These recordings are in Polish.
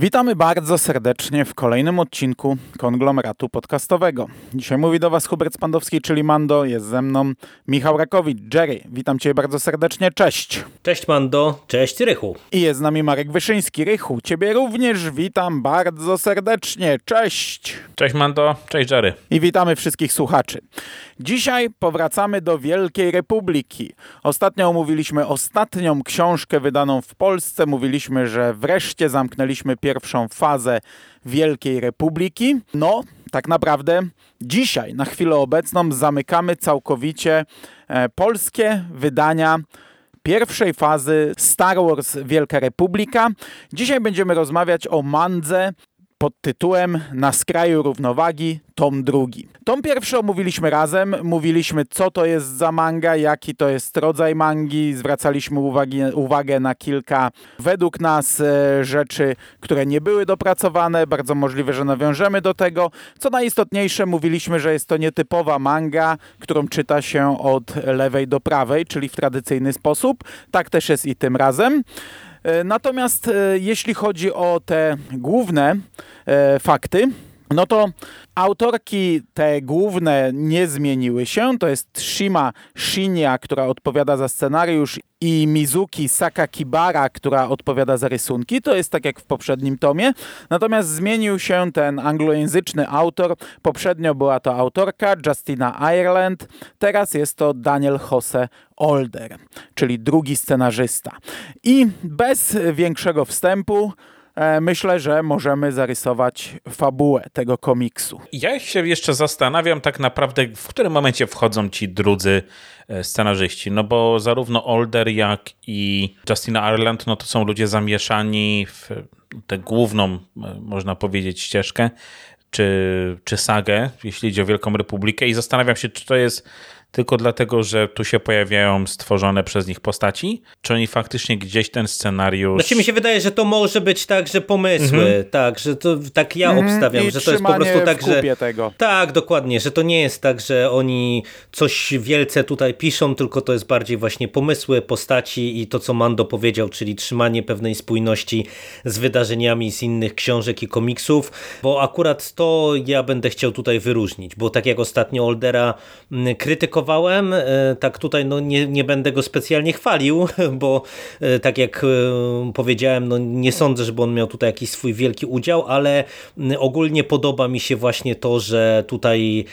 Witamy bardzo serdecznie w kolejnym odcinku konglomeratu podcastowego. Dzisiaj mówi do Was Hubert Spandowski, czyli Mando, jest ze mną Michał Rakowicz. Jerry, witam Cię bardzo serdecznie, cześć. Cześć Mando, cześć Rychu. I jest z nami Marek Wyszyński. Rychu, Ciebie również witam bardzo serdecznie, cześć. Cześć Mando, cześć Jerry. I witamy wszystkich słuchaczy. Dzisiaj powracamy do Wielkiej Republiki. Ostatnio omówiliśmy ostatnią książkę wydaną w Polsce. Mówiliśmy, że wreszcie zamknęliśmy pierwszą fazę Wielkiej Republiki. No, tak naprawdę dzisiaj, na chwilę obecną, zamykamy całkowicie e, polskie wydania pierwszej fazy Star Wars Wielka Republika. Dzisiaj będziemy rozmawiać o mandze pod tytułem Na skraju równowagi, tom drugi. Tom pierwszy omówiliśmy razem, mówiliśmy co to jest za manga, jaki to jest rodzaj mangi, zwracaliśmy uwagi, uwagę na kilka według nas e, rzeczy, które nie były dopracowane, bardzo możliwe, że nawiążemy do tego. Co najistotniejsze, mówiliśmy, że jest to nietypowa manga, którą czyta się od lewej do prawej, czyli w tradycyjny sposób. Tak też jest i tym razem. E, natomiast e, jeśli chodzi o te główne e, fakty, no to autorki te główne nie zmieniły się. To jest Shima Shinya, która odpowiada za scenariusz i Mizuki Sakakibara, która odpowiada za rysunki. To jest tak jak w poprzednim tomie. Natomiast zmienił się ten anglojęzyczny autor. Poprzednio była to autorka Justina Ireland. Teraz jest to Daniel Jose Older, czyli drugi scenarzysta. I bez większego wstępu myślę, że możemy zarysować fabułę tego komiksu. Ja się jeszcze zastanawiam tak naprawdę, w którym momencie wchodzą ci drudzy e, scenarzyści, no bo zarówno Older jak i Justina Ireland, no to są ludzie zamieszani w tę główną, e, można powiedzieć, ścieżkę, czy, czy sagę, jeśli idzie o Wielką Republikę i zastanawiam się, czy to jest tylko dlatego, że tu się pojawiają stworzone przez nich postaci? Czy oni faktycznie gdzieś ten scenariusz... Znaczy mi się wydaje, że to może być tak, że pomysły, mhm. tak, że to tak ja mhm. obstawiam, I że to jest po prostu tak, że... Tego. Tak, dokładnie, że to nie jest tak, że oni coś wielce tutaj piszą, tylko to jest bardziej właśnie pomysły, postaci i to, co Mando powiedział, czyli trzymanie pewnej spójności z wydarzeniami z innych książek i komiksów, bo akurat to ja będę chciał tutaj wyróżnić, bo tak jak ostatnio Oldera mm, krytykował krytykowałem. E, tak tutaj no nie, nie będę go specjalnie chwalił, bo e, tak jak e, powiedziałem, no nie sądzę, żeby on miał tutaj jakiś swój wielki udział, ale ogólnie podoba mi się właśnie to, że tutaj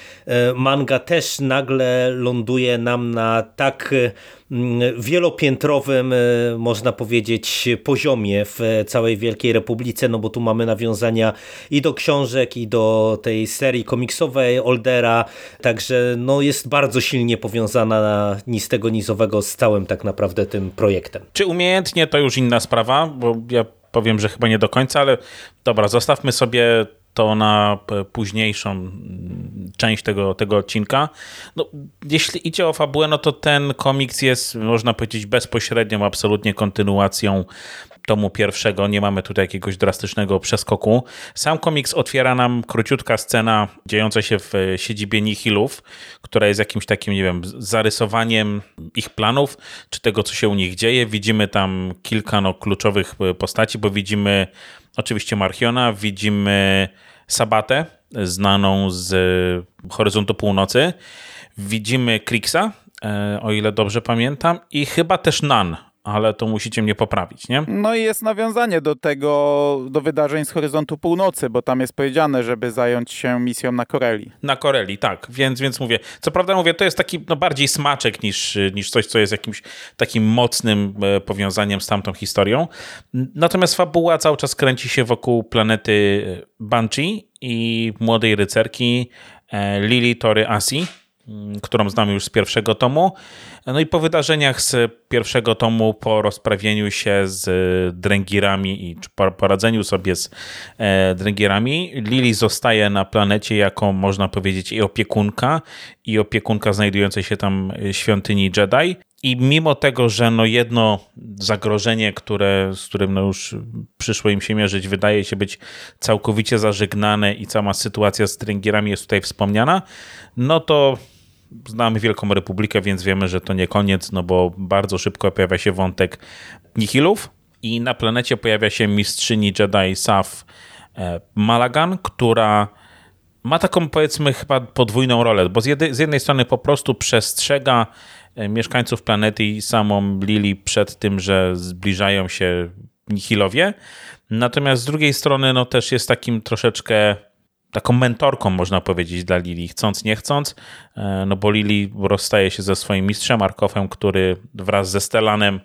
manga też nagle ląduje nam na tak wielopiętrowym, e, można powiedzieć, poziomie w całej Wielkiej Republice, no bo tu mamy nawiązania i do książek, i do tej serii komiksowej Oldera, także no jest bardzo silnie powiązana ni z tego nizowego z całym tak naprawdę tym projektem. Czy umiejętnie to już inna sprawa, bo ja powiem, że chyba nie do końca, ale dobra, zostawmy sobie to na późniejszą mm, część tego, tego odcinka. No, jeśli idzie o fabułę, no to ten komiks jest, można powiedzieć, bezpośrednią, absolutnie kontynuacją tomu pierwszego. Nie mamy tutaj jakiegoś drastycznego przeskoku. Sam komiks otwiera nam króciutka scena dziejąca się w siedzibie Nihilów, która jest jakimś takim, nie wiem, zarysowaniem ich planów, czy tego, co się u nich dzieje. Widzimy tam kilka no, kluczowych postaci, bo widzimy oczywiście Marchiona, widzimy Sabatę, znaną z Horyzontu Północy. Widzimy Krixa, e, o ile dobrze pamiętam, i chyba też Nan, ale to musicie mnie poprawić, nie? No i jest nawiązanie do tego, do wydarzeń z Horyzontu Północy, bo tam jest powiedziane, żeby zająć się misją na Koreli. Na Koreli, tak, więc, więc mówię, co prawda mówię, to jest taki no, bardziej smaczek niż, niż coś, co jest jakimś takim mocnym e, powiązaniem z tamtą historią. Natomiast fabuła cały czas kręci się wokół planety Banshee i młodej rycerki e, Lili Tory Asi, którą znamy już z pierwszego tomu. No i po wydarzeniach z pierwszego tomu, po rozprawieniu się z dręgirami i poradzeniu sobie z e, dręgirami, Lili zostaje na planecie jako, można powiedzieć, i opiekunka, i opiekunka znajdującej się tam świątyni Jedi. I mimo tego, że no jedno zagrożenie, które, z którym no już przyszło im się mierzyć, wydaje się być całkowicie zażegnane i cała sytuacja z dręgirami jest tutaj wspomniana, no to znamy Wielką Republikę, więc wiemy, że to nie koniec, no bo bardzo szybko pojawia się wątek Nihilów i na planecie pojawia się mistrzyni Jedi Saf e, Malagan, która ma taką powiedzmy chyba podwójną rolę, bo z, jedy, z jednej strony po prostu przestrzega e, mieszkańców planety i samą Lili przed tym, że zbliżają się Nihilowie, natomiast z drugiej strony no też jest takim troszeczkę taką mentorką, można powiedzieć, dla Lili, chcąc, nie chcąc, e, no bo Lili rozstaje się ze swoim mistrzem Markowem, który wraz ze Stelanem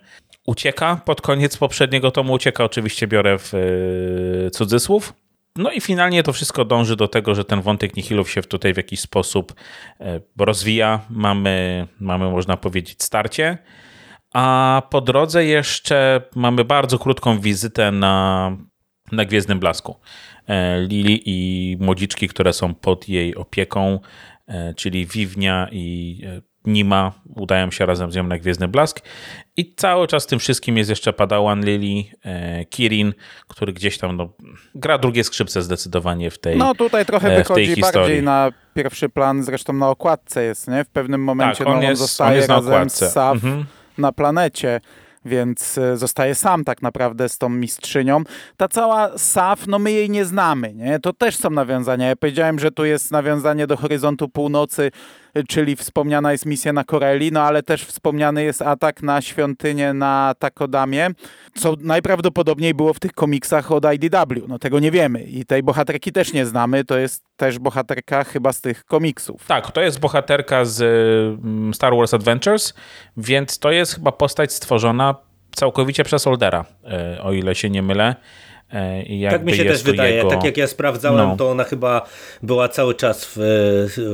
ucieka pod koniec poprzedniego tomu, ucieka oczywiście biorę w e, cudzysłów. No i finalnie to wszystko dąży do tego, że ten wątek Nihilów się tutaj w jakiś sposób e, rozwija. Mamy, mamy można powiedzieć, starcie. A po drodze jeszcze mamy bardzo krótką wizytę na, na Gwiezdnym Blasku. E, Lili i młodziczki, które są pod jej opieką, e, czyli Wiwnia i e, Nima udają się razem z nią na Gwiezdny Blask i cały czas tym wszystkim jest jeszcze Padawan Lili, Kirin, który gdzieś tam no, gra drugie skrzypce zdecydowanie w tej No tutaj trochę wychodzi bardziej na pierwszy plan, zresztą na okładce jest, nie? W pewnym momencie tak, on, no, on jest, zostaje on jest razem z Saf mhm. na planecie więc e, zostaje sam tak naprawdę z tą mistrzynią. Ta cała Saf, no my jej nie znamy, nie? To też są nawiązania. Ja powiedziałem, że tu jest nawiązanie do Horyzontu Północy, czyli wspomniana jest misja na Koreli, no ale też wspomniany jest atak na świątynię na Takodamie, co najprawdopodobniej było w tych komiksach od IDW. No tego nie wiemy i tej bohaterki też nie znamy, to jest też bohaterka chyba z tych komiksów. Tak, to jest bohaterka z mm, Star Wars Adventures, więc to jest chyba postać stworzona całkowicie przez Oldera, e, o ile się nie mylę. E, tak mi się też wydaje. Jego... Tak jak ja sprawdzałem, no. to ona chyba była cały czas w,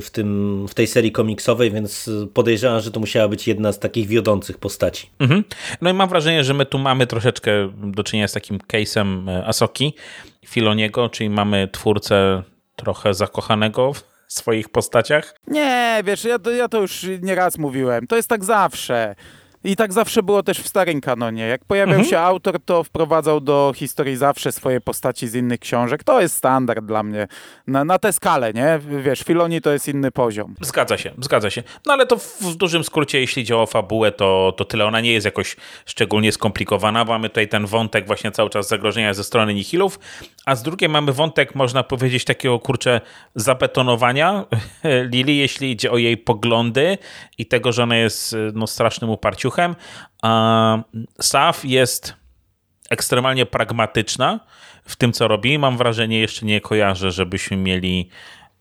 w, tym, w tej serii komiksowej, więc podejrzewam, że to musiała być jedna z takich wiodących postaci. Mhm. No i mam wrażenie, że my tu mamy troszeczkę do czynienia z takim case'em e, Asoki Filoniego, czyli mamy twórcę trochę zakochanego w swoich postaciach. Nie, wiesz, ja to, ja to już nieraz mówiłem. To jest tak zawsze. I tak zawsze było też w starym kanonie. Jak pojawiał mhm. się autor, to wprowadzał do historii zawsze swoje postaci z innych książek. To jest standard dla mnie. Na, na tę skalę, nie? Wiesz, Filoni to jest inny poziom. Zgadza się, zgadza się. No ale to w, w dużym skrócie, jeśli działa o fabułę, to, to tyle. Ona nie jest jakoś szczególnie skomplikowana. Mamy tutaj ten wątek właśnie cały czas zagrożenia ze strony Nihilów, a z drugiej mamy wątek, można powiedzieć, takiego, kurczę, zabetonowania Lili, jeśli idzie o jej poglądy i tego, że ona jest no, strasznym uparciuchem a Saf jest ekstremalnie pragmatyczna w tym, co robi. Mam wrażenie, jeszcze nie kojarzę, żebyśmy mieli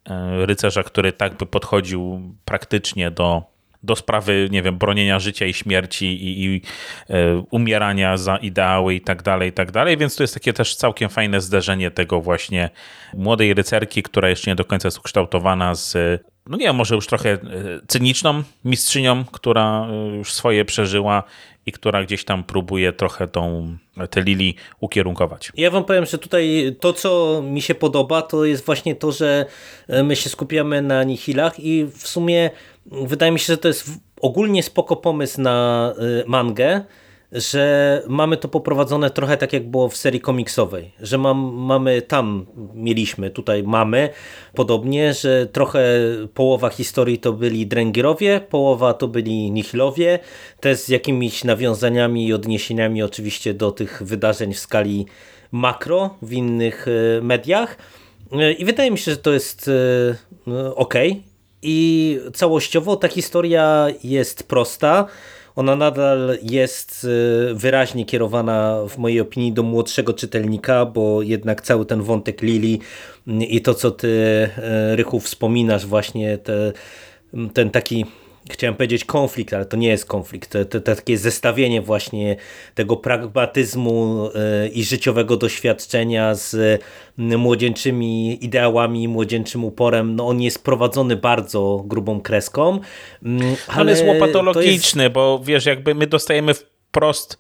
e, rycerza, który tak by podchodził praktycznie do, do sprawy, nie wiem, bronienia życia i śmierci i, i e, umierania za ideały i tak dalej, i tak dalej. Więc to jest takie też całkiem fajne zderzenie tego właśnie młodej rycerki, która jeszcze nie do końca jest ukształtowana z no nie wiem, może już trochę e, cyniczną mistrzynią, która e, już swoje przeżyła i która gdzieś tam próbuje trochę tą, tę Lili ukierunkować. Ja wam powiem, że tutaj to, co mi się podoba, to jest właśnie to, że e, my się skupiamy na nihilach i w sumie wydaje mi się, że to jest ogólnie spoko pomysł na mangę, że mamy to poprowadzone trochę tak jak było w serii komiksowej, że mam, mamy tam, mieliśmy, tutaj mamy podobnie, że trochę połowa historii to byli Dręgirowie, połowa to byli Nihilowie, też z jakimiś nawiązaniami i odniesieniami oczywiście do tych wydarzeń w skali makro w innych e, mediach. E, i wydaje mi się, że to jest e, ok i całościowo ta historia jest prosta, ona nadal jest y, wyraźnie kierowana w mojej opinii do młodszego czytelnika, bo jednak cały ten wątek Lili mm, i to co ty y, Rychu wspominasz właśnie te, ten taki chciałem powiedzieć konflikt, ale to nie jest konflikt. To, to, to takie zestawienie właśnie tego pragmatyzmu e, i życiowego doświadczenia z młodzieńczymi ideałami, młodzieńczym uporem, no on jest prowadzony bardzo grubą kreską. Ale on jest łopatologiczny, jest... bo wiesz, jakby my dostajemy wprost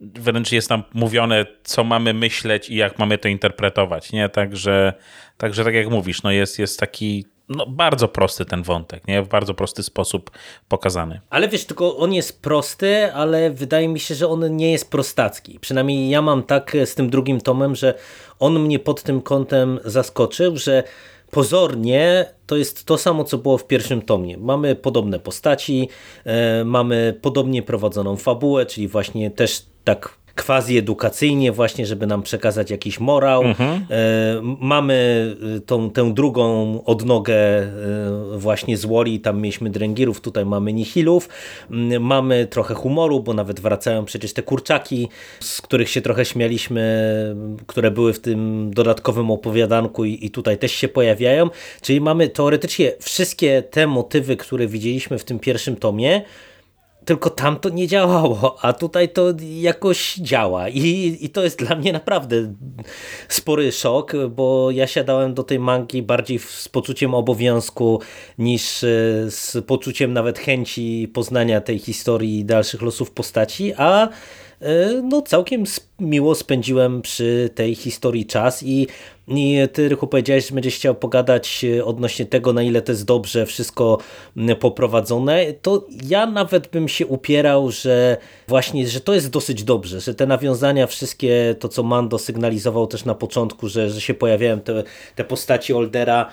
wręcz jest nam mówione, co mamy myśleć i jak mamy to interpretować, nie? Także, także tak jak mówisz, no jest, jest taki no, bardzo prosty ten wątek, nie? w bardzo prosty sposób pokazany. Ale wiesz, tylko on jest prosty, ale wydaje mi się, że on nie jest prostacki. Przynajmniej ja mam tak z tym drugim tomem, że on mnie pod tym kątem zaskoczył, że pozornie to jest to samo, co było w pierwszym tomie. Mamy podobne postaci, e, mamy podobnie prowadzoną fabułę, czyli właśnie też tak quasi edukacyjnie właśnie, żeby nam przekazać jakiś morał. Mhm. Mamy tą, tę drugą odnogę właśnie z Woli, tam mieliśmy dręgirów, tutaj mamy nihilów. Mm, mamy trochę humoru, bo nawet wracają przecież te kurczaki, z których się trochę śmialiśmy, które były w tym dodatkowym opowiadanku i, i tutaj też się pojawiają. Czyli mamy teoretycznie wszystkie te motywy, które widzieliśmy w tym pierwszym tomie, tylko tam to nie działało, a tutaj to jakoś działa. I, i to jest dla mnie naprawdę spory szok, bo ja siadałem do tej mangi bardziej z poczuciem obowiązku niż e, z poczuciem nawet chęci poznania tej historii i dalszych losów postaci, a e, no całkiem miło spędziłem przy tej historii czas i i ty, Rychu, powiedziałeś, że będziesz chciał pogadać e, odnośnie tego, na ile to jest dobrze wszystko poprowadzone. To ja nawet bym się upierał, że właśnie, że to jest dosyć dobrze, że te nawiązania wszystkie, to co Mando sygnalizował też na początku, że, że się pojawiają te, te postaci Oldera,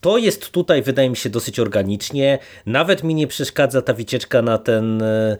to jest tutaj, wydaje mi się, dosyć organicznie. Nawet mi nie przeszkadza ta wycieczka na ten, e,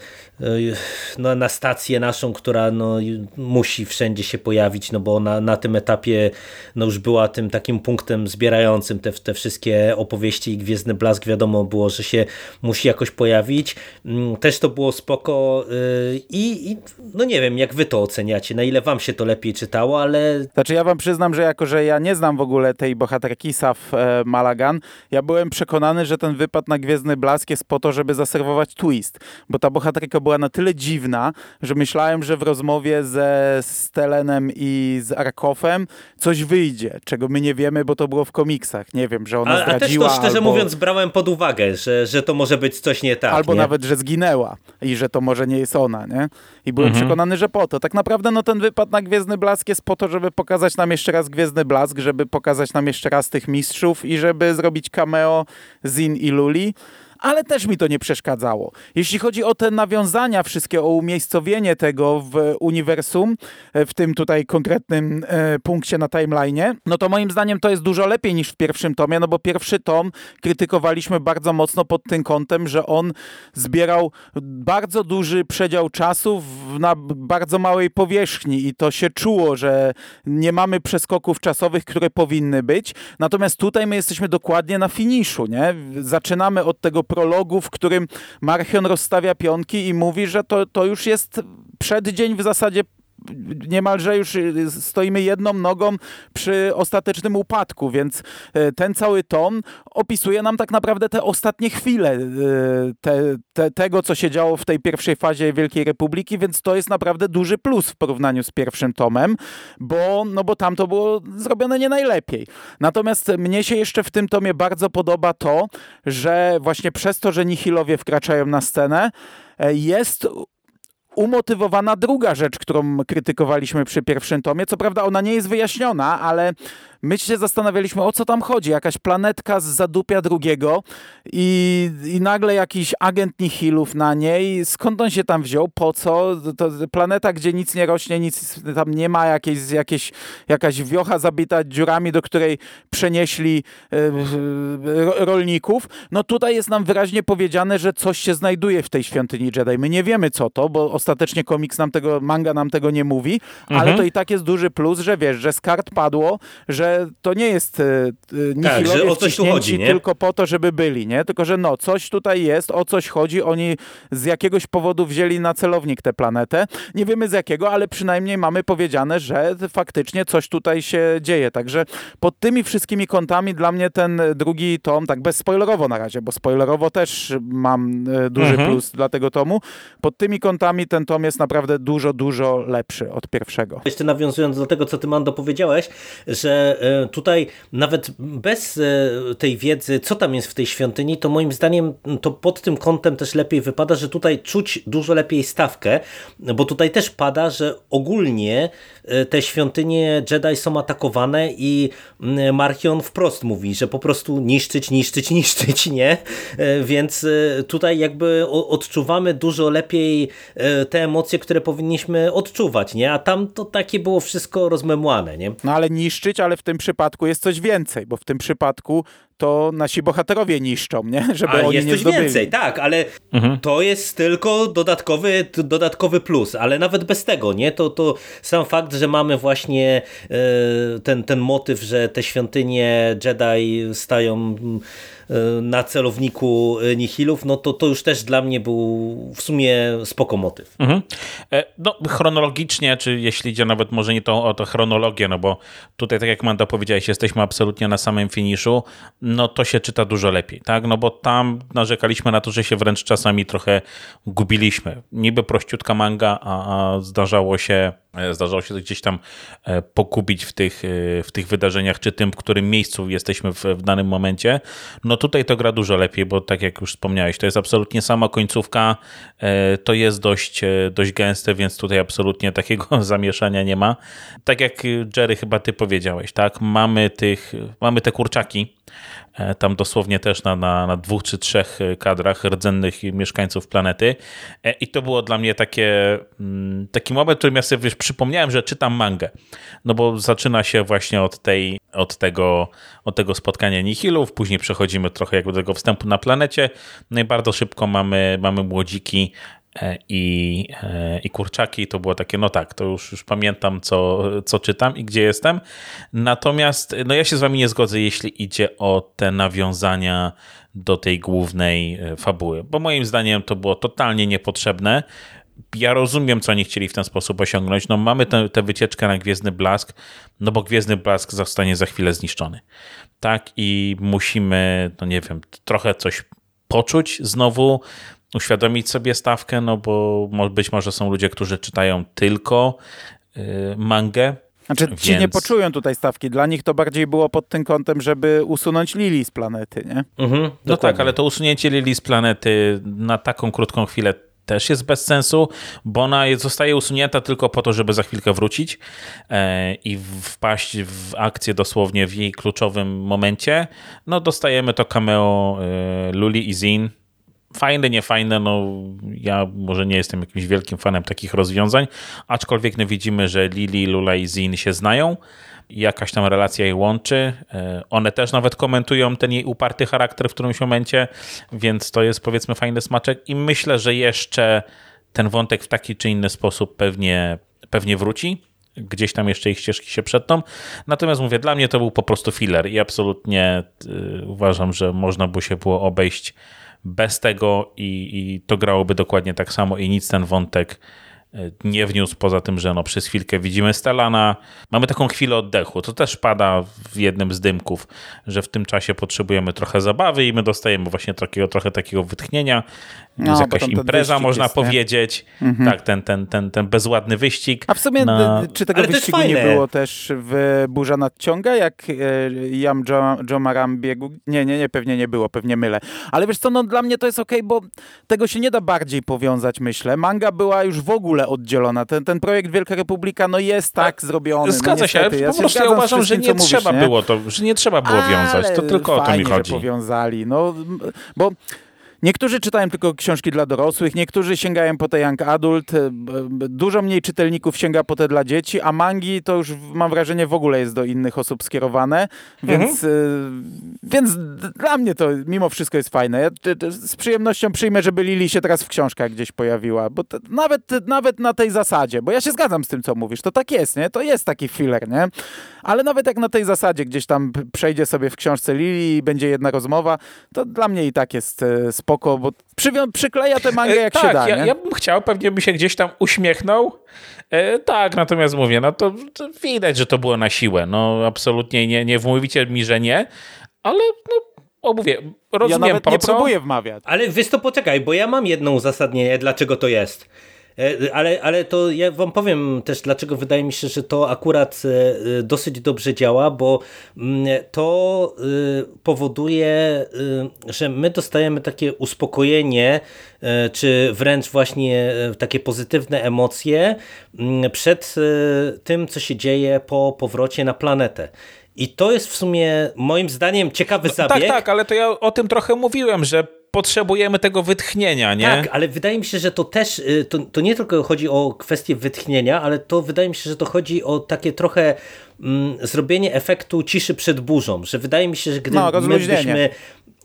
e, na stację naszą, która no, musi wszędzie się pojawić, no bo na, na tym etapie no już była tym takim punktem zbierającym te, te wszystkie opowieści i Gwiezdny Blask wiadomo było, że się musi jakoś pojawić. Mm, też to było spoko y, i, i no nie wiem, jak wy to oceniacie, na ile wam się to lepiej czytało, ale... Znaczy ja wam przyznam, że jako, że ja nie znam w ogóle tej bohaterki Saf e, Malagan, ja byłem przekonany, że ten wypad na Gwiezdny Blask jest po to, żeby zaserwować twist, bo ta bohaterka była na tyle dziwna, że myślałem, że w rozmowie ze Stelenem i z Arkofem coś wyjdzie, czego my nie wiemy, bo to było w komiksach. Nie wiem, że ona a, zdradziła. A też to szczerze albo... mówiąc brałem pod uwagę, że, że to może być coś nie tak. Albo nie? nawet, że zginęła i że to może nie jest ona, nie? I byłem mhm. przekonany, że po to. Tak naprawdę no ten wypad na Gwiezdny Blask jest po to, żeby pokazać nam jeszcze raz Gwiezdny Blask, żeby pokazać nam jeszcze raz tych mistrzów i żeby zrobić cameo Zin i Luli ale też mi to nie przeszkadzało. Jeśli chodzi o te nawiązania wszystkie, o umiejscowienie tego w uniwersum, e, w tym tutaj konkretnym e, punkcie na timeline, no to moim zdaniem to jest dużo lepiej niż w pierwszym tomie, no bo pierwszy tom krytykowaliśmy bardzo mocno pod tym kątem, że on zbierał bardzo duży przedział czasu na bardzo małej powierzchni i to się czuło, że nie mamy przeskoków czasowych, które powinny być. Natomiast tutaj my jesteśmy dokładnie na finiszu, nie? Zaczynamy od tego prologu, w którym Marchion rozstawia pionki i mówi, że to, to już jest przeddzień w zasadzie niemalże już stoimy jedną nogą przy ostatecznym upadku, więc e, ten cały tom opisuje nam tak naprawdę te ostatnie chwile e, te, te, tego, co się działo w tej pierwszej fazie Wielkiej Republiki, więc to jest naprawdę duży plus w porównaniu z pierwszym tomem, bo, no bo tam to było zrobione nie najlepiej. Natomiast mnie się jeszcze w tym tomie bardzo podoba to, że właśnie przez to, że Nihilowie wkraczają na scenę, e, jest umotywowana druga rzecz, którą krytykowaliśmy przy pierwszym tomie. Co prawda ona nie jest wyjaśniona, ale my się zastanawialiśmy, o co tam chodzi. Jakaś planetka z zadupia drugiego i, i nagle jakiś agent Nihilów na niej. Skąd on się tam wziął? Po co? To planeta, gdzie nic nie rośnie, nic tam nie ma, jakieś, jakieś, jakaś wiocha zabita dziurami, do której przenieśli yy, rolników. No tutaj jest nam wyraźnie powiedziane, że coś się znajduje w tej świątyni Jedi. My nie wiemy co to, bo ostatecznie komiks nam tego, manga nam tego nie mówi, mhm. ale to i tak jest duży plus, że wiesz, że z kart padło, że to nie jest e, tak, że o coś tu chodzi, nie? tylko po to, żeby byli, nie? Tylko, że no, coś tutaj jest, o coś chodzi, oni z jakiegoś powodu wzięli na celownik tę planetę. Nie wiemy z jakiego, ale przynajmniej mamy powiedziane, że faktycznie coś tutaj się dzieje. Także pod tymi wszystkimi kątami dla mnie ten drugi tom, tak bezspoilerowo na razie, bo spoilerowo też mam e, duży mhm. plus dla tego tomu. Pod tymi kątami ten tom jest naprawdę dużo, dużo lepszy od pierwszego. Jeszcze nawiązując do tego, co ty Mando powiedziałeś, że E, tutaj nawet bez e, tej wiedzy, co tam jest w tej świątyni, to moim zdaniem to pod tym kątem też lepiej wypada, że tutaj czuć dużo lepiej stawkę, bo tutaj też pada, że ogólnie e, te świątynie Jedi są atakowane i Marchion wprost mówi, że po prostu niszczyć, niszczyć, niszczyć, nie? Więc tutaj jakby odczuwamy dużo lepiej te emocje, które powinniśmy odczuwać, nie? A tam to takie było wszystko rozmemłane, nie? No ale niszczyć, ale w tym przypadku jest coś więcej, bo w tym przypadku to nasi bohaterowie niszczą, nie? Żeby ale oni jest nie coś zdobyli. więcej, tak, ale Mhm. to jest tylko dodatkowy, dodatkowy plus, ale nawet bez tego, nie? To, to sam fakt, że mamy właśnie e, ten, ten motyw, że te świątynie Jedi stają na celowniku Nihilów, no to, to już też dla mnie był w sumie spoko motyw. Mhm. E, No, chronologicznie, czy jeśli idzie nawet może nie to, o to chronologię, no bo tutaj, tak jak Manda powiedziałeś, jesteśmy absolutnie na samym finiszu, no to się czyta dużo lepiej, tak? No bo tam narzekaliśmy na to, że się wręcz czasami trochę gubiliśmy. Niby prościutka manga, a, a zdarzało się e, zdarzało się gdzieś tam e, pogubić w tych, e, w tych wydarzeniach, czy tym, w którym miejscu jesteśmy w, w danym momencie. No tutaj to gra dużo lepiej, bo tak jak już wspomniałeś, to jest absolutnie sama końcówka, e, to jest dość, e, dość gęste, więc tutaj absolutnie takiego zamieszania nie ma. Tak jak Jerry chyba ty powiedziałeś, tak, mamy tych, mamy te kurczaki, e, tam dosłownie też na, na, na dwóch czy trzech kadrach rdzennych mieszkańców planety. E, i to było dla mnie takie, mm, taki moment, w którym ja sobie wiesz, przypomniałem, że czytam mangę, no bo zaczyna się właśnie od tej, od tego, od tego spotkania Nihilów, później przechodzimy trochę jakby do tego wstępu na planecie, no i bardzo szybko mamy, mamy młodziki e, i, e, i kurczaki. To było takie, no tak, to już, już pamiętam, co, co czytam i gdzie jestem. Natomiast no ja się z wami nie zgodzę, jeśli idzie o te nawiązania do tej głównej e, fabuły, bo moim zdaniem to było totalnie niepotrzebne. Ja rozumiem, co oni chcieli w ten sposób osiągnąć. No mamy tę wycieczkę na Gwiezdny Blask, no bo Gwiezdny Blask zostanie za chwilę zniszczony. Tak i musimy, no nie wiem, trochę coś poczuć znowu, uświadomić sobie stawkę, no bo być może są ludzie, którzy czytają tylko y, mangę. Znaczy ci Więc- nie poczują tutaj stawki. Dla nich to bardziej było pod tym kątem, żeby usunąć Lili z planety, nie? Mhm, No dokładnie. tak, ale to usunięcie Lili z planety na taką krótką chwilę też jest bez sensu, bo ona zostaje usunięta tylko po to, żeby za chwilkę wrócić e, i wpaść w akcję dosłownie w jej kluczowym momencie. No dostajemy to cameo e, Luli i Zin. Fajne, niefajne, no ja może nie jestem jakimś wielkim fanem takich rozwiązań, aczkolwiek no widzimy, że Lili, Lula i Zin się znają jakaś tam relacja je łączy. E, One też nawet komentują ten jej uparty charakter w którymś momencie, więc to jest powiedzmy fajny smaczek i myślę, że jeszcze ten wątek w taki czy inny sposób pewnie, pewnie wróci. Gdzieś tam jeszcze ich ścieżki się przetną. Natomiast mówię, dla mnie to był po prostu filler i absolutnie y, uważam, że można by się było obejść bez tego i, i to grałoby dokładnie tak samo i nic ten wątek y, nie wniósł, poza tym, że no przez chwilkę widzimy Stellana, mamy taką chwilę oddechu, to też pada w jednym z dymków, że w tym czasie potrzebujemy trochę zabawy i my dostajemy właśnie takiego, trochę takiego wytchnienia, No, jest jakaś impreza, można jest, nie? powiedzieć, tak, ten, ten, ten, ten bezładny wyścig. A w sumie na- czy tego Ale wyścigu nie było też w Burza Nadciąga, jak e, Jam Jo, jo Maram biegł? Nie, nie, nie, pewnie nie było, pewnie mylę. Ale wiesz co, no dla mnie to jest okej, bo tego się nie da bardziej powiązać, myślę. Manga była już w ogóle oddzielona. Ten, ten projekt Wielka Republika, no jest tak zrobiony. Zgadza no, się, ale po prostu ja uważam, że nie co mówisz, trzeba było to, że nie trzeba było wiązać, to Ale tylko o to mi fajnie, chodzi. Że powiązali, no, bo niektórzy czytają tylko książki dla dorosłych, niektórzy sięgają po te young adult, e, dużo mniej czytelników sięga po te dla dzieci, a mangi to już mam wrażenie w ogóle jest do innych osób skierowane, więc, Mhm. e, więc dla mnie to mimo wszystko jest fajne. Ja z przyjemnością przyjmę, żeby Lili się teraz w książkach gdzieś pojawiła, bo t- nawet, nawet na tej zasadzie, bo ja się zgadzam z tym, co mówisz, to tak jest, nie? To jest taki filler, nie? Ale nawet jak na tej zasadzie gdzieś tam przejdzie sobie w książce Lili i będzie jedna rozmowa, to dla mnie i tak jest e, spoko, bo przywią- przykleja tę mangę E, jak tak, się da, ja, nie? ja bym chciał, pewnie by się gdzieś tam uśmiechnął. E, tak, natomiast mówię, no to, to widać, że to było na siłę. No absolutnie nie, nie wmówicie mi, że nie, ale no, o, mówię, Ja rozumiem nawet po nie co. próbuję wmawiać. Ale wiesz to poczekaj, bo ja mam jedno uzasadnienie, dlaczego to jest. E, Ale, ale to ja wam powiem też, dlaczego wydaje mi się, że to akurat e, e, dosyć dobrze działa, bo mm, to powoduje, że my dostajemy takie uspokojenie, czy wręcz właśnie takie pozytywne emocje mm, przed tym, co się dzieje po powrocie na planetę. I to jest w sumie moim zdaniem ciekawy Tak, zabieg. tak, ale to ja o tym trochę mówiłem, że potrzebujemy tego wytchnienia, nie? Tak, ale wydaje mi się, że to też, y, to, to nie tylko chodzi o kwestię wytchnienia, ale to wydaje mi się, że to chodzi o takie trochę mm, zrobienie efektu ciszy przed burzą, że wydaje mi się, że gdy no, my byśmy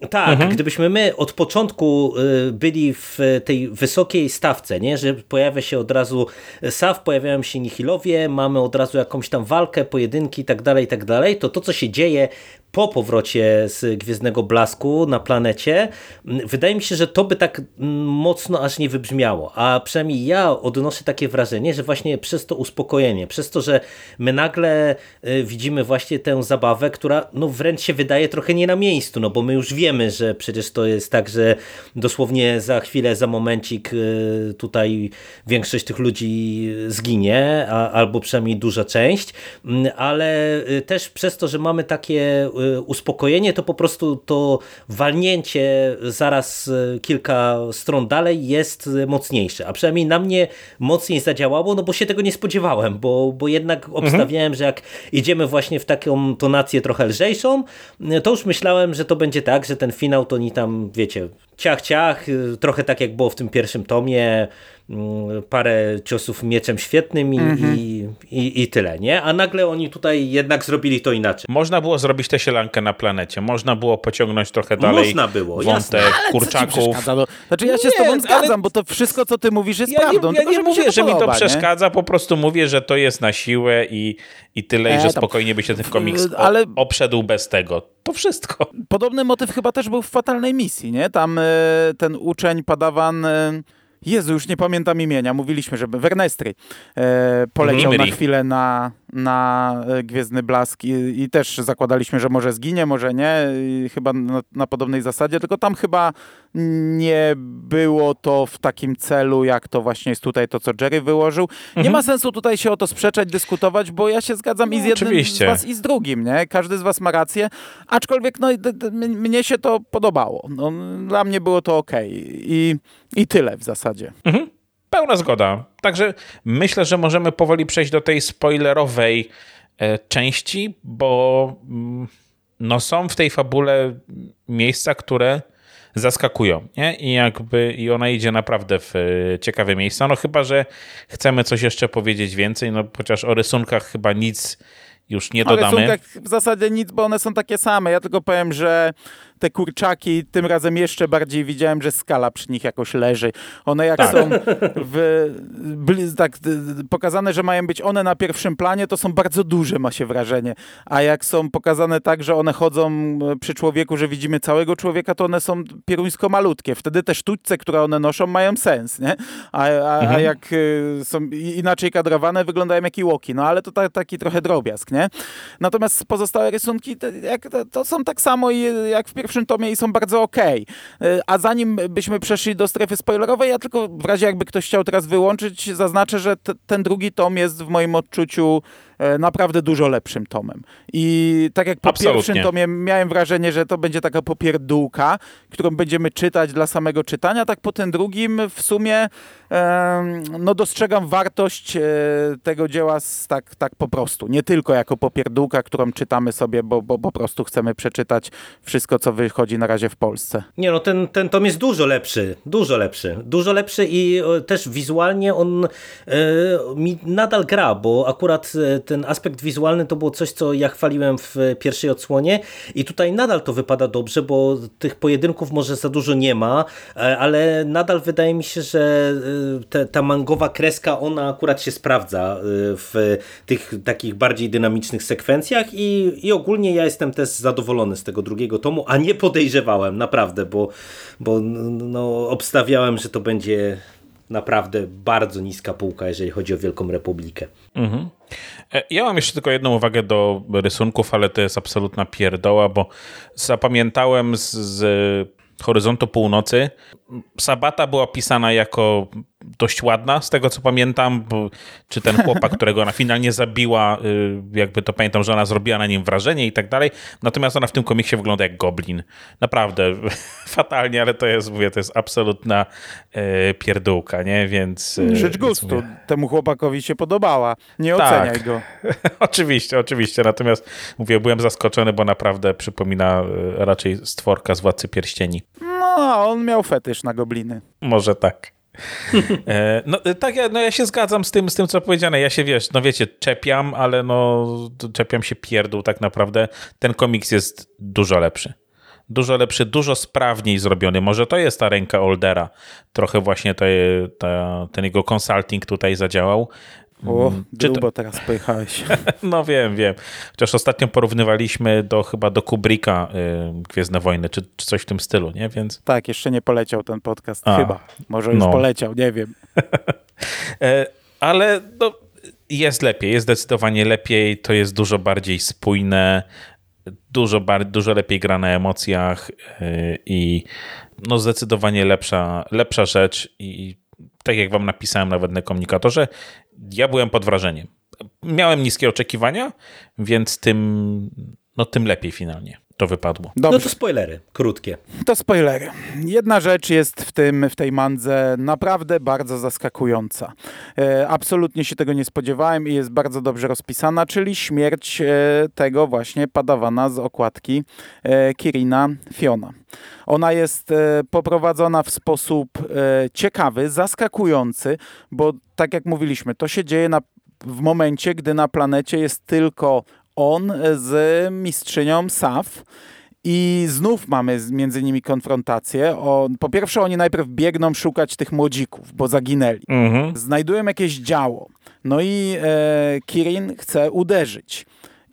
tak, mhm. gdybyśmy my od początku y, byli w tej wysokiej stawce, nie? że pojawia się od razu SAF, pojawiają się Nihilowie, mamy od razu jakąś tam walkę, pojedynki i tak dalej, i tak dalej, to to, co się dzieje po powrocie z Gwiezdnego Blasku na planecie, wydaje mi się, że to by tak mocno aż nie wybrzmiało, a przynajmniej ja odnoszę takie wrażenie, że właśnie przez to uspokojenie, przez to, że my nagle y, widzimy właśnie tę zabawę, która no wręcz się wydaje trochę nie na miejscu, no bo my już wiemy, że przecież to jest tak, że dosłownie za chwilę, za momencik y, tutaj większość tych ludzi zginie, a, albo przynajmniej duża część, ale y, też przez to, że mamy takie Y, uspokojenie, to po prostu to walnięcie zaraz kilka stron dalej jest mocniejsze. A przynajmniej na mnie mocniej zadziałało, no bo się tego nie spodziewałem, bo, bo jednak mhm. obstawiałem, mhm. że jak idziemy właśnie w taką tonację trochę lżejszą, to już myślałem, że to będzie tak, że ten finał to oni tam, wiecie, ciach, ciach, y, trochę tak jak było w tym pierwszym tomie, parę ciosów mieczem świetnym i, mm-hmm. i, i, i, tyle, nie? A nagle oni tutaj jednak zrobili to inaczej. Można było zrobić tę sielankę na planecie, można było pociągnąć trochę dalej można było, wątek jasne. kurczaków. No, znaczy ja się nie, z tobą zgadzam, ale... bo to wszystko, co ty mówisz jest ja prawdą. Nie, ja nie mówię, że mi to przeszkadza, po prostu mówię, że to jest na siłę i, i tyle, e, i że spokojnie by się ten komiks ale... obszedł bez tego. To wszystko. Podobny motyw chyba też był w Fatalnej Misji, nie? Tam e, ten uczeń, padawan... E Jezu, już nie pamiętam imienia. Mówiliśmy, żeby Wernestry e, poleciał na chwilę na, na e, Gwiezdny Blask i, i, też zakładaliśmy, że może zginie, może nie. Chyba na, na, podobnej zasadzie, tylko tam chyba nie było to w takim celu, jak to właśnie jest tutaj to, co Jerry wyłożył. Mhm. Nie ma sensu tutaj się o to sprzeczać, dyskutować, bo ja się zgadzam no, i z jednym oczywiście. z was i z drugim, nie? Każdy z was ma rację, aczkolwiek no, mnie się to podobało. No, dla mnie było to ok. I, i tyle w zasadzie. Mhm. Pełna zgoda. Także myślę, że możemy powoli przejść do tej spoilerowej e, części, bo mm, no, są w tej fabule miejsca, które zaskakują, nie? I jakby i ona idzie naprawdę w e, ciekawe miejsca. No chyba, że chcemy coś jeszcze powiedzieć więcej, no chociaż o rysunkach chyba nic już nie dodamy. O rysunkach w zasadzie nic, bo one są takie same. Ja tylko powiem, że te kurczaki tym razem jeszcze bardziej widziałem, że skala przy nich jakoś leży. One jak tak. są w, tak, pokazane, że mają być one na pierwszym planie, to są bardzo duże, ma się wrażenie. A jak są pokazane tak, że one chodzą e, przy człowieku, że widzimy całego człowieka, to one są pieruńsko malutkie. Wtedy te sztućce, które one noszą, mają sens, nie? A, a, mhm. a jak e, są inaczej kadrowane, wyglądają jak łoki. No ale to ta, taki trochę drobiazg, nie? Natomiast pozostałe rysunki to, jak, to są tak samo jak w pierwszym pierwszym tomie i są bardzo okej. Okay. A zanim byśmy przeszli do strefy spoilerowej, ja tylko w razie jakby ktoś chciał teraz wyłączyć, zaznaczę, że ten drugi tom jest w moim odczuciu naprawdę dużo lepszym tomem. I tak jak po Absolutnie. pierwszym tomie miałem wrażenie, że to będzie taka popierdółka, którą będziemy czytać dla samego czytania, tak po tym drugim w sumie no dostrzegam wartość e, tego dzieła tak, tak po prostu. Nie tylko jako popierdółka, którą czytamy sobie, bo, bo po prostu chcemy przeczytać wszystko, co wychodzi na razie w Polsce. Nie no, ten, ten tom jest dużo lepszy, dużo lepszy. Dużo lepszy i też wizualnie on e, mi nadal gra, bo akurat ten aspekt wizualny to było coś, co ja chwaliłem w pierwszej odsłonie i tutaj nadal to wypada dobrze, bo tych pojedynków może za dużo nie ma, e, ale nadal wydaje mi się, że e, te, ta mangowa kreska, ona akurat się sprawdza e, w tych takich bardziej dynamicznych sekwencjach i, i ogólnie ja jestem też zadowolony z tego drugiego tomu, a nie podejrzewałem, naprawdę, bo, bo no, obstawiałem, że to będzie naprawdę bardzo niska półka, jeżeli chodzi o Wielką Republikę. Mhm. E, ja mam jeszcze tylko jedną uwagę do rysunków, ale to jest absolutna pierdoła, bo zapamiętałem z, z Horyzontu Północy. Sabata była pisana jako dość ładna, z tego co pamiętam, bo, czy ten chłopak, którego ona finalnie zabiła, y, jakby to pamiętam, że ona zrobiła na nim wrażenie i tak dalej, natomiast ona w tym komiksie wygląda jak goblin. Naprawdę fatalnie, ale to jest, mówię, to jest absolutna e, pierdółka, nie? Więc... E, Rzecz gustu, mówię... temu chłopakowi się podobała, nie tak. oceniaj go. oczywiście, oczywiście, natomiast mówię, byłem zaskoczony, bo naprawdę przypomina raczej stworka z Władcy Pierścieni. No, on miał fetysz na gobliny. Może tak. E, no tak, ja, no ja się zgadzam z tym, z tym, co powiedziane. Ja się, wiesz, no wiecie, czepiam, ale no czepiam się pierdół tak naprawdę. Ten komiks jest dużo lepszy. Dużo lepszy, dużo sprawniej zrobiony. Może to jest ta ręka Oldera. Trochę właśnie te, ten jego consulting tutaj zadziałał. O, mm, grubo to... teraz pojechałeś. no wiem, wiem. Chociaż ostatnio porównywaliśmy do chyba do Kubricka y, Gwiezdne Wojny, czy, czy, coś w tym stylu, nie? Więc... Tak, jeszcze nie poleciał ten podcast, A, chyba. Może już no. poleciał, nie wiem. e, ale no, jest lepiej, jest zdecydowanie lepiej, to jest dużo bardziej spójne, dużo, bar dużo lepiej gra na emocjach y, i no zdecydowanie lepsza, lepsza rzecz i tak jak wam napisałem nawet na komunikatorze, ja byłem pod wrażeniem. Miałem niskie oczekiwania, więc tym, no, tym lepiej finalnie to wypadło. Dobrze. No to spoilery, krótkie. To spoilery. Jedna rzecz jest w, tym, w tej mandze naprawdę bardzo zaskakująca. E, absolutnie się tego nie spodziewałem i jest bardzo dobrze rozpisana, czyli śmierć e, tego właśnie padawana z okładki e, Kirina Fiona. Ona jest e, poprowadzona w sposób e, ciekawy, zaskakujący, bo tak jak mówiliśmy, to się dzieje na, w momencie, gdy na planecie jest tylko on z mistrzynią Saf. I znów mamy między nimi konfrontację. O, po pierwsze, oni najpierw biegną szukać tych młodzików, bo zaginęli. Mhm. Znajdują jakieś działo. No i e, Kirin chce uderzyć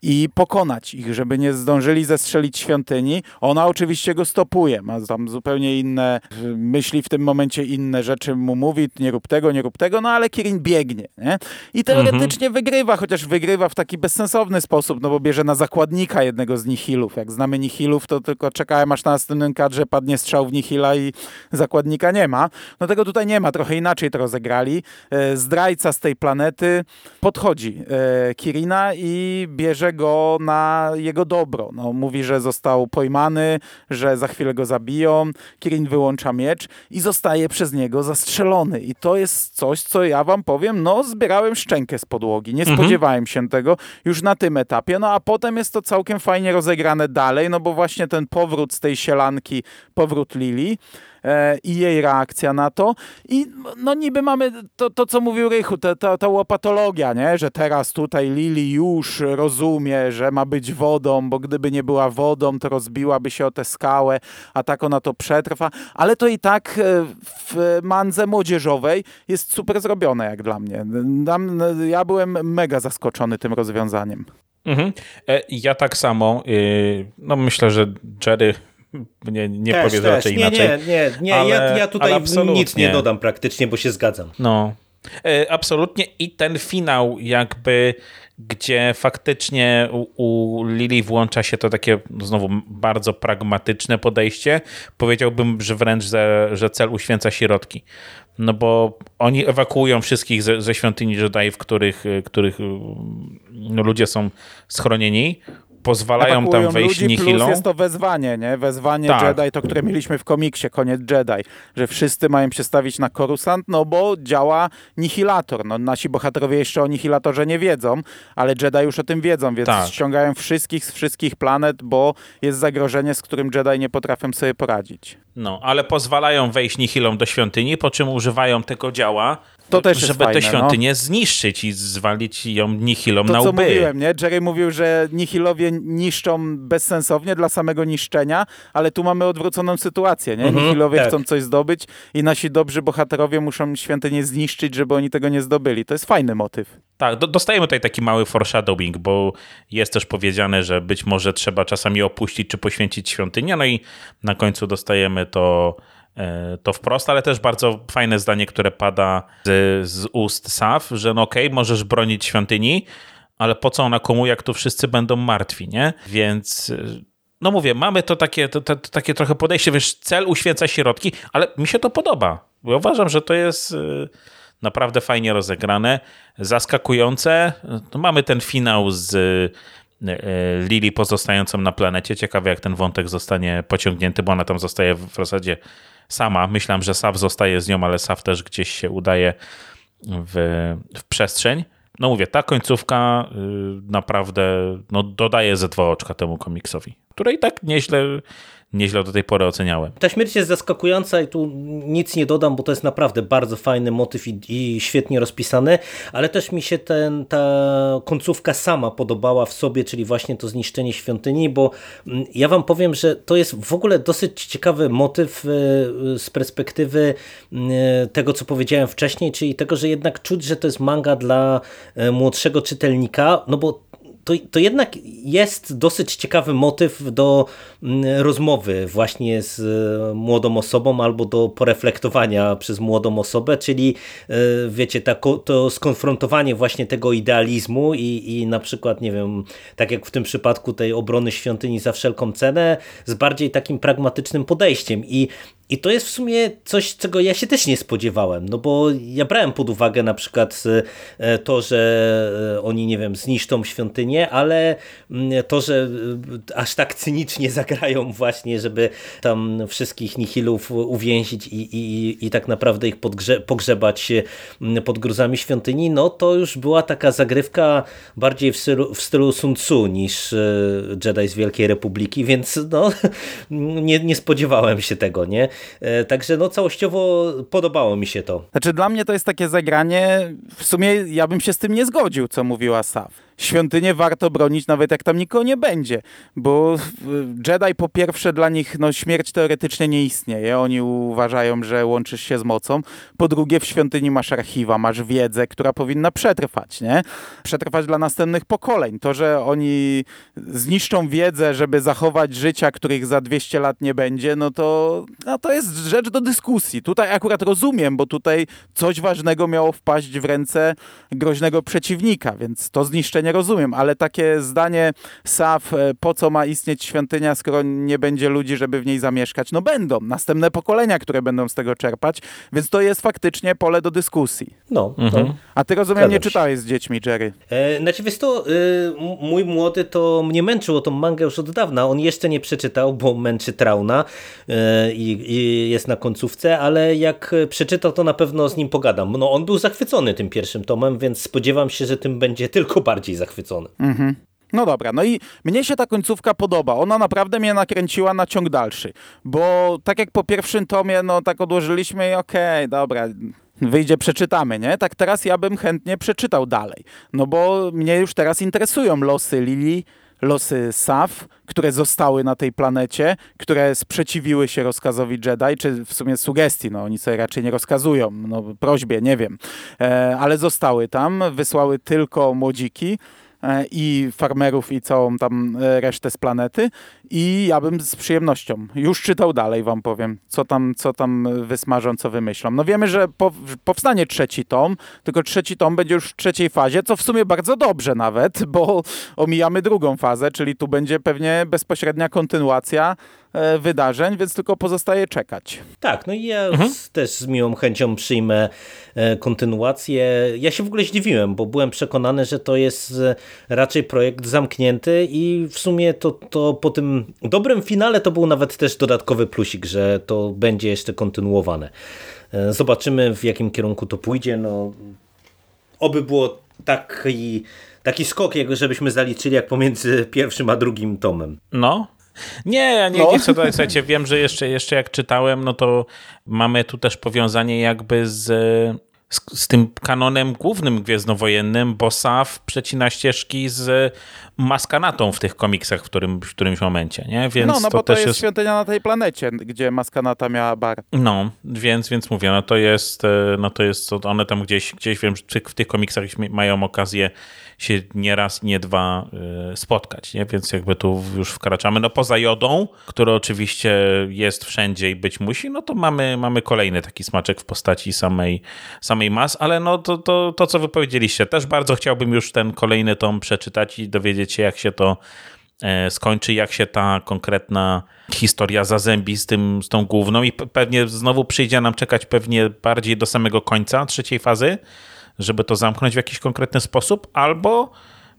i pokonać ich, żeby nie zdążyli zestrzelić świątyni. Ona oczywiście go stopuje, ma tam zupełnie inne myśli w tym momencie, inne rzeczy mu mówi, nie rób tego, nie rób tego, no ale Kirin biegnie, nie? I teoretycznie mhm. wygrywa, chociaż wygrywa w taki bezsensowny sposób, no bo bierze na zakładnika jednego z Nihilów. Jak znamy Nihilów, to tylko czekałem aż na następnym kadrze padnie strzał w Nihila i zakładnika nie ma. No tego tutaj nie ma, trochę inaczej to rozegrali. E, zdrajca z tej planety podchodzi e, Kirina i bierze go na jego dobro. No, mówi, że został pojmany, że za chwilę go zabiją. Kirin wyłącza miecz i zostaje przez niego zastrzelony. I to jest coś, co ja wam powiem, no zbierałem szczękę z podłogi. Nie mhm. spodziewałem się tego już na tym etapie. No a potem jest to całkiem fajnie rozegrane dalej, no bo właśnie ten powrót z tej sielanki, powrót Lili, i jej reakcja na to. I no niby mamy to, to co mówił Rychu, ta, ta, ta łopatologia, nie? że teraz tutaj Lili już rozumie, że ma być wodą, bo gdyby nie była wodą, to rozbiłaby się o tę skałę, a tak ona to przetrwa. Ale to i tak e, w mandze młodzieżowej jest super zrobione, jak dla mnie. Ja byłem mega zaskoczony tym rozwiązaniem. Mhm. E, ja tak samo. Y, no myślę, że Jerry nie, nie też, też. raczej nie, inaczej. Nie, nie, nie. Ale, ja, ja tutaj nic nie dodam praktycznie, bo się zgadzam. No, e, absolutnie i ten finał jakby gdzie faktycznie u, u Lili włącza się to takie znowu bardzo pragmatyczne podejście. Powiedziałbym, że wręcz, że, że cel uświęca środki. No bo oni ewakuują wszystkich ze, ze świątyni Jedi, w których, których no, ludzie są schronieni pozwalają tam wejść ludzi, Nihilą. Plus jest to wezwanie, nie? Wezwanie tak. Jedi, to które mieliśmy w komiksie, koniec Jedi, że wszyscy mają się stawić na Korusant, no bo działa Nihilator. No, nasi bohaterowie jeszcze o Nihilatorze nie wiedzą, ale Jedi już o tym wiedzą, więc tak. ściągają wszystkich z wszystkich planet, bo jest zagrożenie, z którym Jedi nie potrafią sobie poradzić. No, ale pozwalają wejść Nihilom do świątyni, po czym używają tego działa to też żeby fajne, tę świątynię no. zniszczyć i zwalić ją nihilom to, na łby. To co mówiłem, nie? Jerry mówił, że nihilowie niszczą bezsensownie dla samego niszczenia, ale tu mamy odwróconą sytuację, nie? Mhm, nihilowie tak. chcą coś zdobyć i nasi dobrzy bohaterowie muszą świątynię zniszczyć, żeby oni tego nie zdobyli. To jest fajny motyw. Tak, do, dostajemy tutaj taki mały foreshadowing, bo jest też powiedziane, że być może trzeba czasami opuścić czy poświęcić świątynię, no i na końcu dostajemy to to wprost, ale też bardzo fajne zdanie, które pada z, z ust Saf, że no okej, okay, możesz bronić świątyni, ale po co ona komu, jak tu wszyscy będą martwi, nie? Więc e, no mówię, mamy to takie, to, to, to, takie trochę podejście, wiesz, cel uświęca środki, ale mi się to podoba, bo uważam, że to jest e, naprawdę fajnie rozegrane, zaskakujące. No, mamy ten finał z Lili pozostającą na planecie. Ciekawe, jak ten wątek zostanie pociągnięty, bo ona tam zostaje w zasadzie sama. Myślałem, że Saw zostaje z nią, ale Saw też gdzieś się udaje w, w przestrzeń. No mówię, ta końcówka y, naprawdę no, dodaje ze dwa oczka temu komiksowi. Które i tak nieźle nieźle do tej pory oceniałem. Ta śmierć jest zaskakująca i tu nic nie dodam, bo to jest naprawdę bardzo fajny motyw i, i świetnie rozpisany, ale też mi się ten, ta końcówka sama podobała w sobie, czyli właśnie to zniszczenie świątyni, bo mm, ja wam powiem, że to jest w ogóle dosyć ciekawy motyw e, z perspektywy mm, tego, co powiedziałem wcześniej, czyli tego, że jednak czuć, że to jest manga dla młodszego czytelnika, no bo to, to jednak jest dosyć ciekawy motyw do mm, rozmowy właśnie z e, młodą osobą albo do poreflektowania przez młodą osobę, czyli e, wiecie, to skonfrontowanie właśnie tego idealizmu i, i na przykład, nie wiem, tak jak w tym przypadku tej obrony świątyni za wszelką cenę, z bardziej takim pragmatycznym podejściem. I i to jest w sumie coś, czego ja się też nie spodziewałem, no bo ja brałem pod uwagę na przykład e, to, że e, oni, nie wiem, zniszczą świątynię, ale mm, to, że e, aż tak cynicznie zagrają właśnie, żeby tam wszystkich nihilów uwięzić i, i, i tak naprawdę ich podgrze pogrzebać pod gruzami świątyni, no to już była taka zagrywka bardziej w stylu, w stylu Sun Tzu niż Jedi z Wielkiej Republiki, więc no nie, nie spodziewałem się tego, nie? E, także no całościowo podobało mi się to. Znaczy dla mnie to jest takie zagranie, w sumie ja bym się z tym nie zgodził, co mówiła Saf świątynię warto bronić, nawet jak tam nikogo nie będzie, bo Jedi po pierwsze dla nich no, śmierć teoretycznie nie istnieje, oni uważają, że łączysz się z mocą, po drugie w świątyni masz archiwa, masz wiedzę, która powinna przetrwać, nie? Przetrwać dla następnych pokoleń. To, że oni zniszczą wiedzę, żeby zachować życia, których za 200 lat nie będzie, no to, no to jest rzecz do dyskusji. Tutaj akurat rozumiem, bo tutaj coś ważnego miało wpaść w ręce groźnego przeciwnika, więc to zniszczenie nie rozumiem, ale takie zdanie Saf, e, po co ma istnieć świątynia, skoro nie będzie ludzi, żeby w niej zamieszkać? No będą, następne pokolenia, które będą z tego czerpać, więc to jest faktycznie pole do dyskusji. No. Mhm. A ty rozumiem, nie czytałeś z dziećmi, Jerry? E, znaczy wiesz to, y, mój młody to mnie męczył o tą mangę już od dawna, on jeszcze nie przeczytał, bo męczy Trauna y, i jest na końcówce, ale jak przeczytał, to na pewno z nim pogadam. No on był zachwycony tym pierwszym tomem, więc spodziewam się, że tym będzie tylko bardziej zachwycony. Mhm. No dobra, no i mnie się ta końcówka podoba. Ona naprawdę mnie nakręciła na ciąg dalszy. Bo tak jak po pierwszym tomie, no tak odłożyliśmy i okej, okay, dobra, wyjdzie, przeczytamy, nie? Tak teraz ja bym chętnie przeczytał dalej. No bo mnie już teraz interesują losy Lili, losy Saf, które zostały na tej planecie, które sprzeciwiły się rozkazowi Jedi, czy w sumie sugestii, no oni sobie raczej nie rozkazują, no prośbie, nie wiem, e, ale zostały tam, wysłały tylko młodziki, E, i farmerów i całą tam e, resztę z planety i ja bym z przyjemnością już czytał dalej wam powiem, co tam, co tam wysmażą, co wymyślą. No wiemy, że po, powstanie trzeci tom, tylko trzeci tom będzie już w trzeciej fazie, co w sumie bardzo dobrze nawet, bo omijamy drugą fazę, czyli tu będzie pewnie bezpośrednia kontynuacja E, wydarzeń, więc tylko pozostaje czekać. Tak, no i ja mhm. też z miłą chęcią przyjmę e, kontynuację. Ja się w ogóle zdziwiłem, bo byłem przekonany, że to jest e, raczej projekt zamknięty i w sumie to, to po tym dobrym finale to był nawet też dodatkowy plusik, że to będzie jeszcze kontynuowane. Zobaczymy w jakim kierunku to pójdzie. No, oby było taki, taki skok, żebyśmy zaliczyli jak pomiędzy pierwszym a drugim tomem. No, nie, nie, no. nie chcę dodać, słuchajcie, wiem, że jeszcze, jeszcze jak czytałem, no to mamy tu też powiązanie jakby z, z, z tym kanonem głównym gwiezdnowojennym, bo Saf przecina ścieżki z Maskanatą w tych komiksach w, którym, w którymś momencie, nie? Więc no, no to bo to jest, jest świątynia na tej planecie, gdzie Maskanata miała bar. No, więc, więc mówię, no to jest, no to jest, one tam gdzieś, gdzieś wiem, czy w tych komiksach mają okazję się nie raz, nie dwa y, spotkać, nie? więc jakby tu już wkraczamy. No poza jodą, który oczywiście jest wszędzie i być musi, no to mamy, mamy kolejny taki smaczek w postaci samej, samej mas, ale no to, to, to, co wy powiedzieliście, też bardzo chciałbym już ten kolejny tom przeczytać i dowiedzieć się, jak się to e, skończy, jak się ta konkretna historia zazębi z, tym, z tą główną i pewnie znowu przyjdzie nam czekać pewnie bardziej do samego końca trzeciej fazy, żeby to zamknąć w jakiś konkretny sposób, albo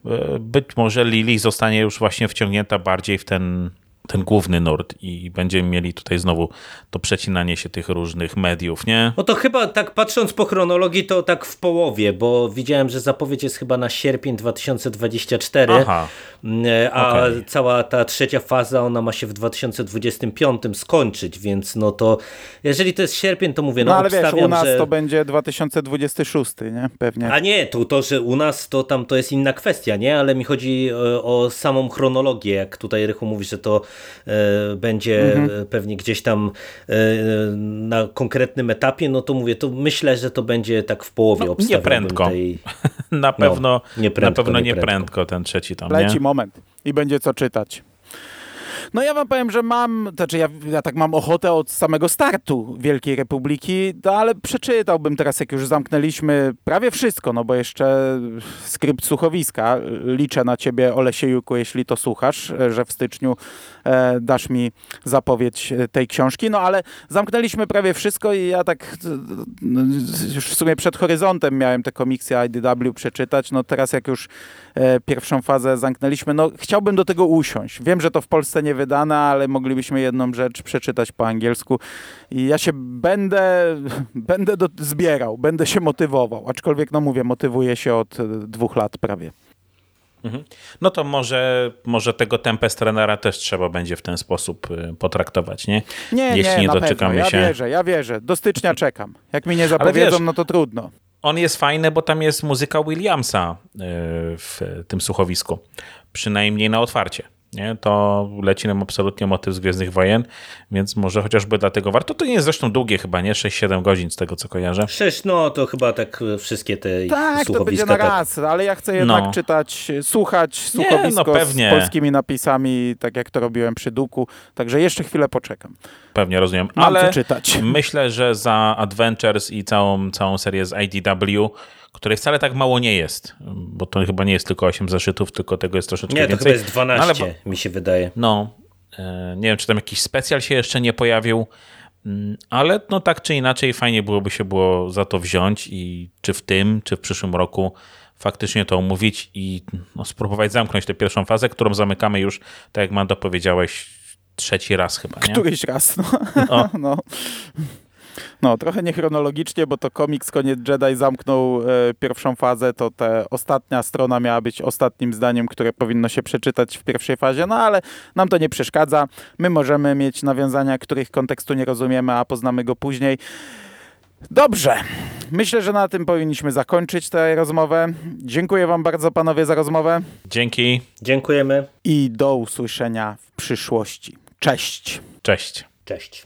e, być może Lili zostanie już właśnie wciągnięta bardziej w ten ten główny nurt i będziemy mieli tutaj znowu to przecinanie się tych różnych mediów, nie? No to chyba tak patrząc po chronologii, to tak w połowie, bo widziałem, że zapowiedź jest chyba na sierpień 2024, Aha. Mm, a Okej. cała ta trzecia faza, ona ma się w 2025 skończyć, więc no to jeżeli to jest sierpień, to mówię, no, No ale wiesz, u nas że... to będzie 2026, nie? Pewnie. A nie, to, to, że u nas to tam to jest inna kwestia, nie? Ale mi chodzi e, o samą chronologię, jak tutaj Rychu mówi, że to będzie Mhm. e, pewnie gdzieś tam e, na konkretnym etapie, no to mówię, to myślę, że to będzie tak w połowie No, obstawiałbym prędko. Tej... Na pewno nie prędko, na pewno nie nie prędko. prędko ten trzeci tam, Leci nie? moment i będzie co czytać. No ja wam powiem, że mam, znaczy ja, ja tak mam ochotę od samego startu Wielkiej Republiki, no ale przeczytałbym teraz, jak już zamknęliśmy prawie wszystko, no bo jeszcze skrypt słuchowiska. Liczę na ciebie, Olesiejuku, jeśli to słuchasz, że w styczniu e, dasz mi zapowiedź tej książki. No ale zamknęliśmy prawie wszystko i ja tak no, już w sumie przed horyzontem miałem te komiksy IDW przeczytać. No teraz jak już e, pierwszą fazę zamknęliśmy, no chciałbym do tego usiąść. Wiem, że to w Polsce nie wydane, ale moglibyśmy jedną rzecz przeczytać po angielsku i ja się będę, będę do, zbierał, będę się motywował. Aczkolwiek, no mówię, motywuję się od e, dwóch lat prawie. No to może, może tego Tempestrenera też trzeba będzie w ten sposób y, potraktować, nie? Nie, Jeśli nie, nie doczekamy pewno. Ja się. wierzę, ja wierzę. Do stycznia czekam. Jak mi nie zapowiedzą, wiesz- no to trudno. On jest fajny, bo tam jest muzyka Williamsa y, w tym słuchowisku. Przynajmniej na otwarcie. Nie? To leci nam absolutnie motyw z Gwiezdnych Wojen, więc może chociażby dlatego warto. To nie jest zresztą długie chyba, nie? 6-7 godzin z tego, co kojarzę. Sześć, no to chyba tak wszystkie te Tak, to będzie na tak. raz, ale ja chcę jednak No. czytać, słuchać Nie, słuchowisko no pewnie. z polskimi napisami, tak jak to robiłem przy Duku. Także jeszcze chwilę poczekam. Pewnie rozumiem. Mam Ale czytać. myślę, że za Adventures i całą, całą serię z IDW, której wcale tak mało nie jest, bo to chyba nie jest tylko 8 zeszytów, tylko tego jest troszeczkę Nie, to więcej. chyba jest 12, No, ale mi się wydaje. No, e, nie wiem, czy tam jakiś specjal się jeszcze nie pojawił, mm, ale no tak czy inaczej fajnie byłoby się było za to wziąć i czy w tym, czy w przyszłym roku faktycznie to omówić i no, spróbować zamknąć tę pierwszą fazę, którą zamykamy już, tak jak Mando powiedziałeś, trzeci raz chyba, nie? Któryś raz, no. O. no. No, trochę niechronologicznie, bo to komiks Koniec Jedi zamknął e, pierwszą fazę, to ta ostatnia strona miała być ostatnim zdaniem, które powinno się przeczytać w pierwszej fazie, no ale nam to nie przeszkadza. My możemy mieć nawiązania, których kontekstu nie rozumiemy, a poznamy go później. Dobrze. Myślę, że na tym powinniśmy zakończyć tę rozmowę. Dziękuję Wam bardzo, panowie, za rozmowę Dzięki, Dziękujemy. i do usłyszenia w przyszłości. Cześć. cześć. Cześć.